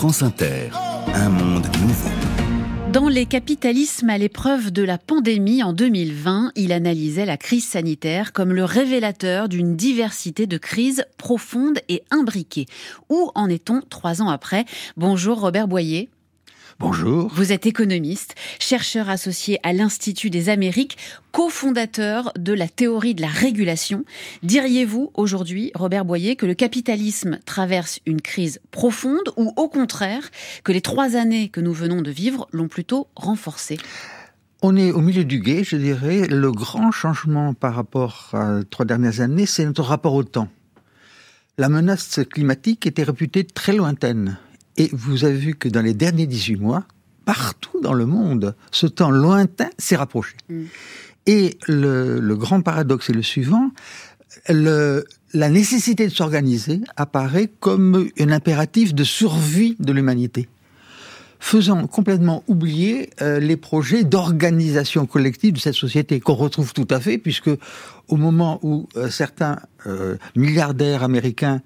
France Inter, un monde nouveau. Dans les capitalismes à l'épreuve de la pandémie en 2020, il analysait la crise sanitaire comme le révélateur d'une diversité de crises profondes et imbriquées. Où en est-on trois ans après? Bonjour Robert Boyer. Bonjour. Vous êtes économiste, chercheur associé à l'Institut des Amériques, cofondateur de la théorie de la régulation. Diriez-vous aujourd'hui, Robert Boyer, que le capitalisme traverse une crise profonde ou au contraire que les trois années que nous venons de vivre l'ont plutôt renforcé on est au milieu du guet, je dirais. Le grand changement par rapport à trois dernières années, c'est notre rapport au temps. La menace climatique était réputée très lointaine. Et vous avez vu que dans les derniers 18 mois, partout dans le monde, ce temps lointain s'est rapproché. Mm. Et le, grand paradoxe est le suivant, la nécessité de s'organiser apparaît comme un impératif de survie de l'humanité faisant complètement oublier euh, les projets d'organisation collective de cette société qu'on retrouve tout à fait puisque au moment où euh, certains euh, milliardaires américains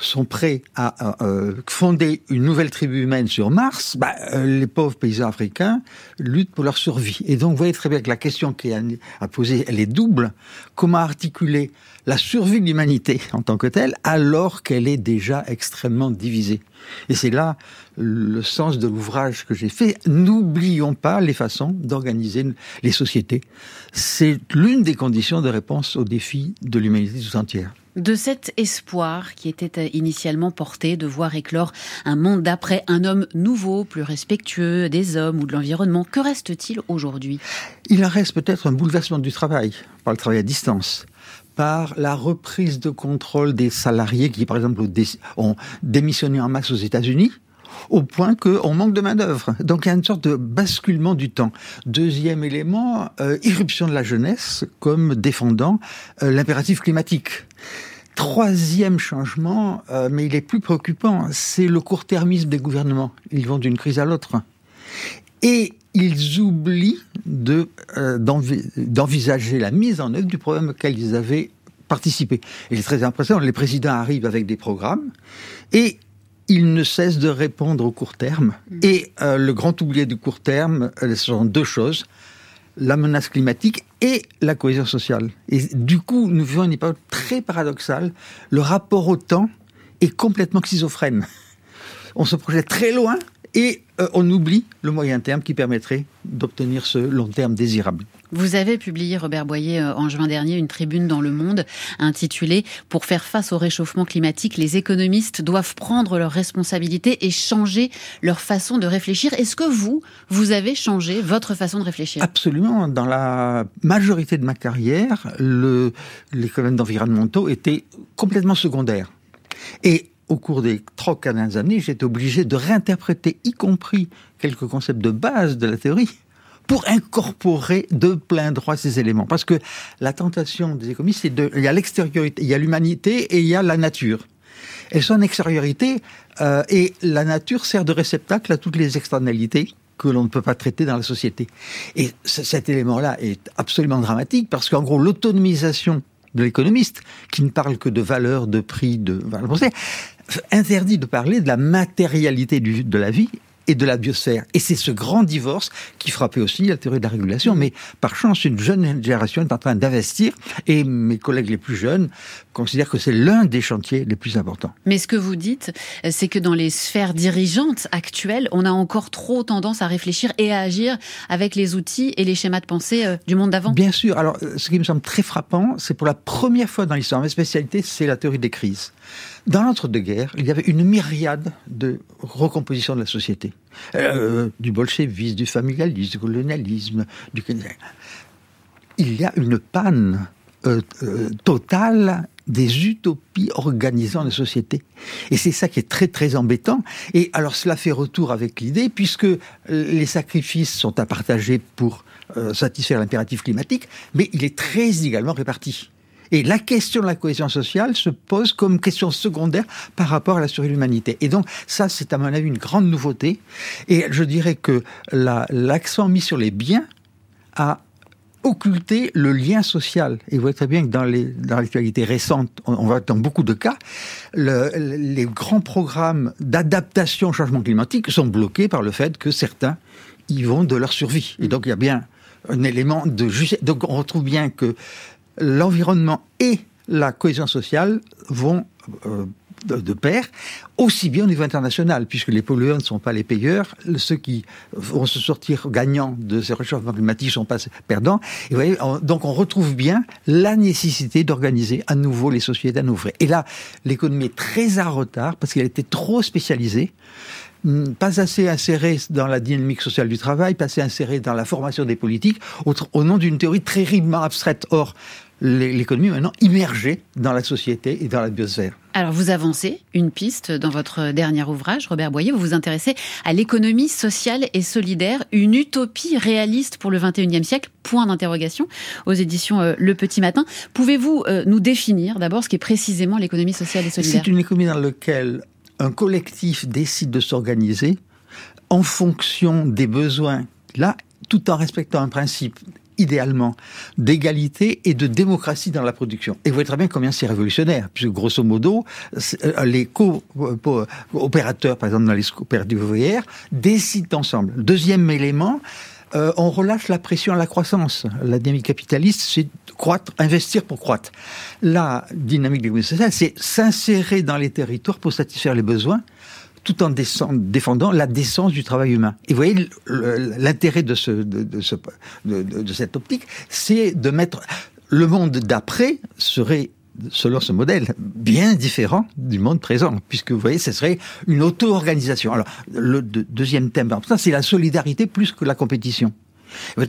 sont prêts à euh, fonder une nouvelle tribu humaine sur Mars, bah, euh, les pauvres paysans africains luttent pour leur survie. Et donc, vous voyez très bien que la question qui est à poser, elle est double. Comment articuler la survie de l'humanité en tant que telle, alors qu'elle est déjà extrêmement divisée? Et c'est là le sens de l'ouvrage que j'ai fait. N'oublions pas les façons d'organiser les sociétés. C'est l'une des conditions de réponse aux défis de l'humanité tout entière de cet espoir qui était initialement porté de voir éclore un monde d'après, un homme nouveau, plus respectueux des hommes ou de l'environnement. Que reste-t-il aujourd'hui? Il reste peut-être un bouleversement du travail, par le travail à distance par la reprise de contrôle des salariés qui, par exemple, ont démissionné en masse aux États-Unis, au point qu'on manque de main-d'œuvre. Donc il y a une sorte de basculement du temps. Deuxième élément, euh, irruption de la jeunesse comme défendant euh, l'impératif climatique. Troisième changement, euh, mais il est plus préoccupant, c'est le court-termisme des gouvernements. Ils vont d'une crise à l'autre. Et ils oublient de, d'envisager la mise en œuvre du programme auquel ils avaient participé. Et c'est très impressionnant, les présidents arrivent avec des programmes et il ne cesse de répondre au court terme. Mm. Et euh, le grand oublié du court terme, euh, ce sont deux choses la menace climatique et la cohésion sociale. Et du coup, nous vivons une époque très paradoxale. Le rapport au temps est complètement schizophrène. On se projette très loin et euh, on oublie le moyen terme qui permettrait d'obtenir ce long terme désirable. Vous avez publié, Robert Boyer, euh, en juin dernier, une tribune dans Le Monde intitulée Pour faire face au réchauffement climatique, les économistes doivent prendre leurs responsabilités et changer leur façon de réfléchir. Est-ce que vous, vous avez changé votre façon de réfléchir? Absolument. Dans la majorité de ma carrière, le, les phénomènes environnementaux étaient complètement secondaires. Et au cours des trois dernières années, j'ai été obligé de réinterpréter, y compris quelques concepts de base de la théorie, pour incorporer de plein droit ces éléments. Parce que la tentation des économistes, c'est de, il y a l'extériorité, il y a l'humanité et il y a la nature. Elles sont en extériorité euh, et la nature sert de réceptacle à toutes les externalités que l'on ne peut pas traiter dans la société. Et cet élément-là est absolument dramatique parce qu'en gros, l'autonomisation de l'économiste, qui ne parle que de valeur, de prix, de interdit de parler de la matérialité de la vie et de la biosphère. Et c'est ce grand divorce qui frappait aussi la théorie de la régulation. Mais par chance, une jeune génération est en train d'investir et mes collègues les plus jeunes considèrent que c'est l'un des chantiers les plus importants. Mais ce que vous dites, c'est que dans les sphères dirigeantes actuelles, on a encore trop tendance à réfléchir et à agir avec les outils et les schémas de pensée euh, du monde d'avant. Bien sûr. Alors, ce qui me semble très frappant, c'est pour la première fois dans l'histoire, ma spécialité, c'est la théorie des crises. Dans l'entre-deux-guerres, il y avait une myriade de recompositions de la société. Euh, du bolchevisme, du familialisme, du colonialisme, du... Il y a une panne euh, euh, totale des utopies organisant la société. Et c'est ça qui est très très embêtant. Et alors cela fait retour avec l'idée, puisque les sacrifices sont à partager pour satisfaire l'impératif climatique, mais il est très également réparti. Et la question de la cohésion sociale se pose comme question secondaire par rapport à la survie de l'humanité. Et donc, ça, c'est à mon avis une grande nouveauté. Et je dirais que l'accent mis sur les biens a occulter le lien social. Et vous voyez très bien que dans les dans l'actualité récente, on, on, voit dans beaucoup de cas, le, les grands programmes d'adaptation au changement climatique sont bloqués par le fait que certains y vont de leur survie. Et donc il y a bien un élément de. Donc on retrouve bien que l'environnement et la cohésion sociale vont euh, de, pair, aussi bien au niveau international, puisque les pollueurs ne sont pas les payeurs, ceux qui vont se sortir gagnants de ces réchauffements climatiques ne sont pas perdants. Donc on retrouve bien la nécessité d'organiser à nouveau les sociétés à nouveau. Et là, l'économie est très en retard parce qu'elle était trop spécialisée pas assez insérée dans la dynamique sociale du travail, pas assez insérée dans la formation des politiques, au, nom d'une théorie très abstraite. Or, l'économie maintenant immergée dans la société et dans la biosphère. Alors vous avancez une piste dans votre dernier ouvrage, Robert Boyer, vous vous intéressez à l'économie sociale et solidaire, une utopie réaliste pour le 21e siècle, point d'interrogation, aux éditions euh, Le Petit Matin. Pouvez-vous euh, nous définir d'abord ce qu'est précisément l'économie sociale et solidaire? C'est une économie dans laquelle un collectif décide de s'organiser en fonction des besoins, là, tout en respectant un principe idéalement d'égalité et de démocratie dans la production. Et vous voyez très bien combien c'est révolutionnaire, puisque grosso modo, les co-opérateurs, par exemple dans les coopératives ouvrières, décident ensemble. Deuxième élément, euh, on relâche la pression à la croissance. La dynamique capitaliste, c'est croître, investir pour croître. La dynamique l'économie sociale, c'est s'insérer dans les territoires pour satisfaire les besoins tout en défendant la décence du travail humain. Et vous voyez, l'intérêt de, ce, de, de, ce, de, de cette optique, c'est de mettre le monde d'après serait selon ce modèle, bien différent du monde présent, puisque vous voyez, ce serait une auto-organisation. Alors, le deuxième thème c'est la solidarité plus que la compétition.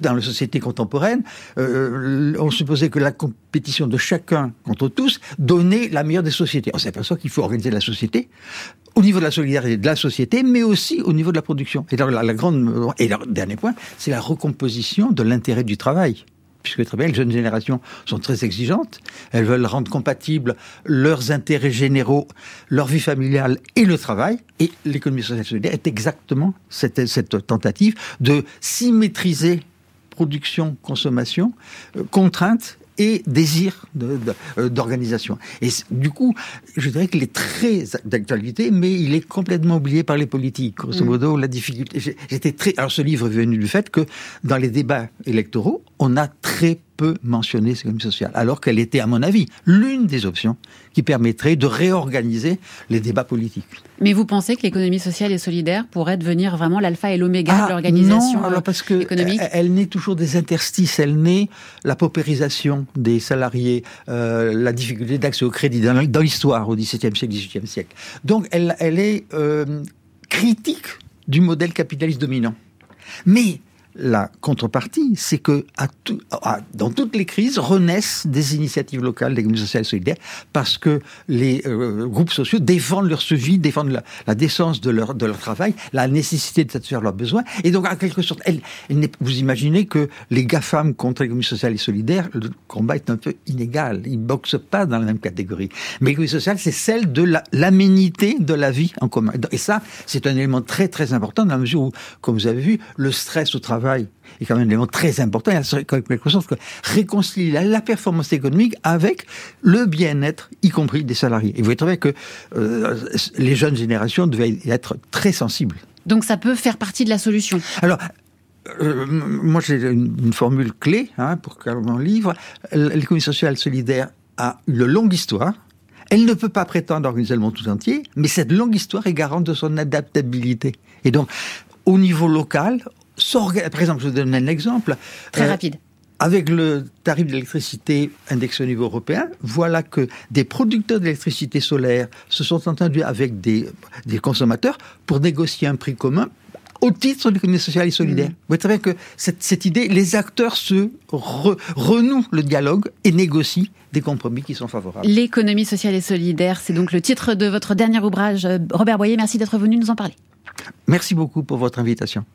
Dans la société contemporaine, euh, on supposait que la compétition de chacun contre tous donnait la meilleure des sociétés. On s'aperçoit qu'il faut organiser la société au niveau de la solidarité de la société, mais aussi au niveau de la production. Et la, la grande et le dernier point, c'est la recomposition de l'intérêt du travail puisque très bien, les jeunes générations sont très exigeantes. Elles veulent rendre compatibles leurs intérêts généraux, leur vie familiale et le travail. Et l'économie sociale solidaire est exactement cette, cette tentative de symétriser production, consommation, euh, contrainte et désir d'organisation. De, de, et du coup, je dirais qu'il est très d'actualité, mais il est complètement oublié par les politiques. Grosso modo, mm. la difficulté. J'étais très. Alors, ce livre est venu du fait que dans les débats électoraux, on a très peu mentionné cette économie sociale, alors qu'elle était, à mon avis, l'une des options qui permettrait de réorganiser les débats politiques. Mais vous pensez que l'économie sociale et solidaire pourrait devenir vraiment l'alpha et l'oméga ah, de l'organisation alors parce que économique Elle, elle naît toujours des interstices, elle naît la paupérisation des salariés, euh, la difficulté d'accès au crédit dans, dans l'histoire au XVIIe siècle, XVIIIe siècle. Donc elle, elle est euh, critique du modèle capitaliste dominant. Mais la contrepartie, c'est que dans toutes les crises renaissent des initiatives locales d'économie sociale et solidaire parce que les euh, groupes sociaux défendent leur survie, défendent la, décence de leur, travail, la nécessité de satisfaire leurs besoins. Et donc, en quelque sorte, vous imaginez que les GAFAM contre l'économie sociale et solidaire, le combat est un peu inégal. Ils ne boxent pas dans la même catégorie. Mais l'économie sociale, c'est celle de l'aménité la, de la vie en commun. Et ça, c'est un élément très, très important dans la mesure où, comme vous avez vu, le stress au travail travail est quand même un élément très important. Il y a quelque chose que réconcilier la, la, performance économique avec le bien-être, y compris des salariés. Et vous voyez que euh, les jeunes générations devaient être très sensibles. Donc ça peut faire partie de la solution. Alors, euh, moi j'ai une, une, formule clé hein, pour mon livre. L'économie sociale solidaire a une longue histoire. Elle ne peut pas prétendre organiser le monde tout entier, mais cette longue histoire est garante de son adaptabilité. Et donc, au niveau local, par exemple, je vous donne un exemple. Très euh, rapide. Avec le tarif d'électricité indexé au niveau européen, voilà que des producteurs d'électricité solaire se sont entendus avec des, des consommateurs pour négocier un prix commun au titre de l'économie sociale et solidaire. Mmh. Vous voyez très bien que cette, cette idée, les acteurs se re, renouent le dialogue et négocient des compromis qui sont favorables. L'économie sociale et solidaire, c'est donc le titre de votre dernier ouvrage. Robert Boyer, merci d'être venu nous en parler. Merci beaucoup pour votre invitation.